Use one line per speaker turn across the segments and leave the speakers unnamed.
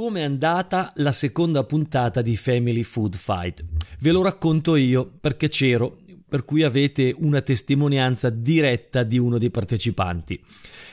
come è andata la seconda puntata di Family Food Fight. Ve lo racconto io perché c'ero, per cui avete una testimonianza diretta di uno dei partecipanti.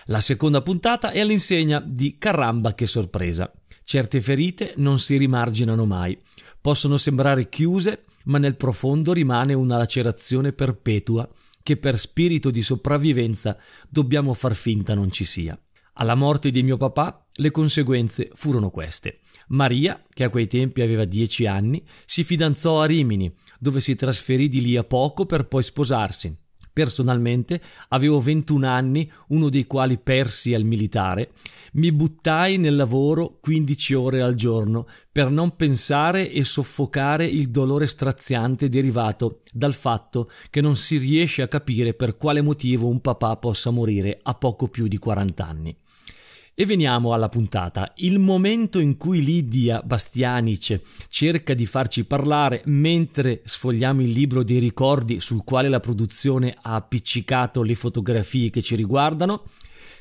La seconda puntata è all'insegna di caramba che sorpresa. Certe ferite non si rimarginano mai, possono sembrare chiuse, ma nel profondo rimane una lacerazione perpetua che per spirito di sopravvivenza dobbiamo far finta non ci sia. Alla morte di mio papà le conseguenze furono queste. Maria, che a quei tempi aveva dieci anni, si fidanzò a Rimini, dove si trasferì di lì a poco per poi sposarsi. Personalmente avevo 21 anni, uno dei quali persi al militare. Mi buttai nel lavoro 15 ore al giorno per non pensare e soffocare il dolore straziante derivato dal fatto che non si riesce a capire per quale motivo un papà possa morire a poco più di 40 anni. E veniamo alla puntata. Il momento in cui Lidia Bastianic cerca di farci parlare mentre sfogliamo il libro dei ricordi sul quale la produzione ha appiccicato le fotografie che ci riguardano,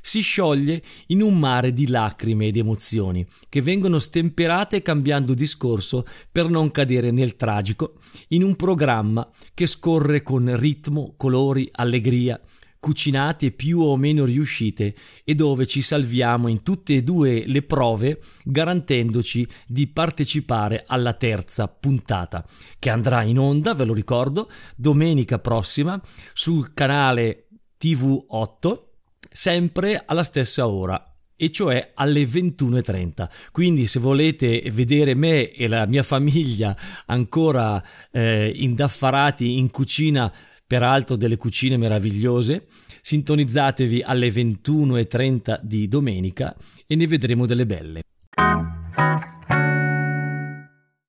si scioglie in un mare di lacrime ed emozioni che vengono stemperate cambiando discorso per non cadere nel tragico in un programma che scorre con ritmo, colori, allegria, cucinate più o meno riuscite e dove ci salviamo in tutte e due le prove garantendoci di partecipare alla terza puntata che andrà in onda, ve lo ricordo, domenica prossima sul canale TV8 sempre alla stessa ora e cioè alle 21.30. Quindi se volete vedere me e la mia famiglia ancora eh, indaffarati in cucina peraltro delle cucine meravigliose. Sintonizzatevi alle 21.30 di domenica e ne vedremo delle belle.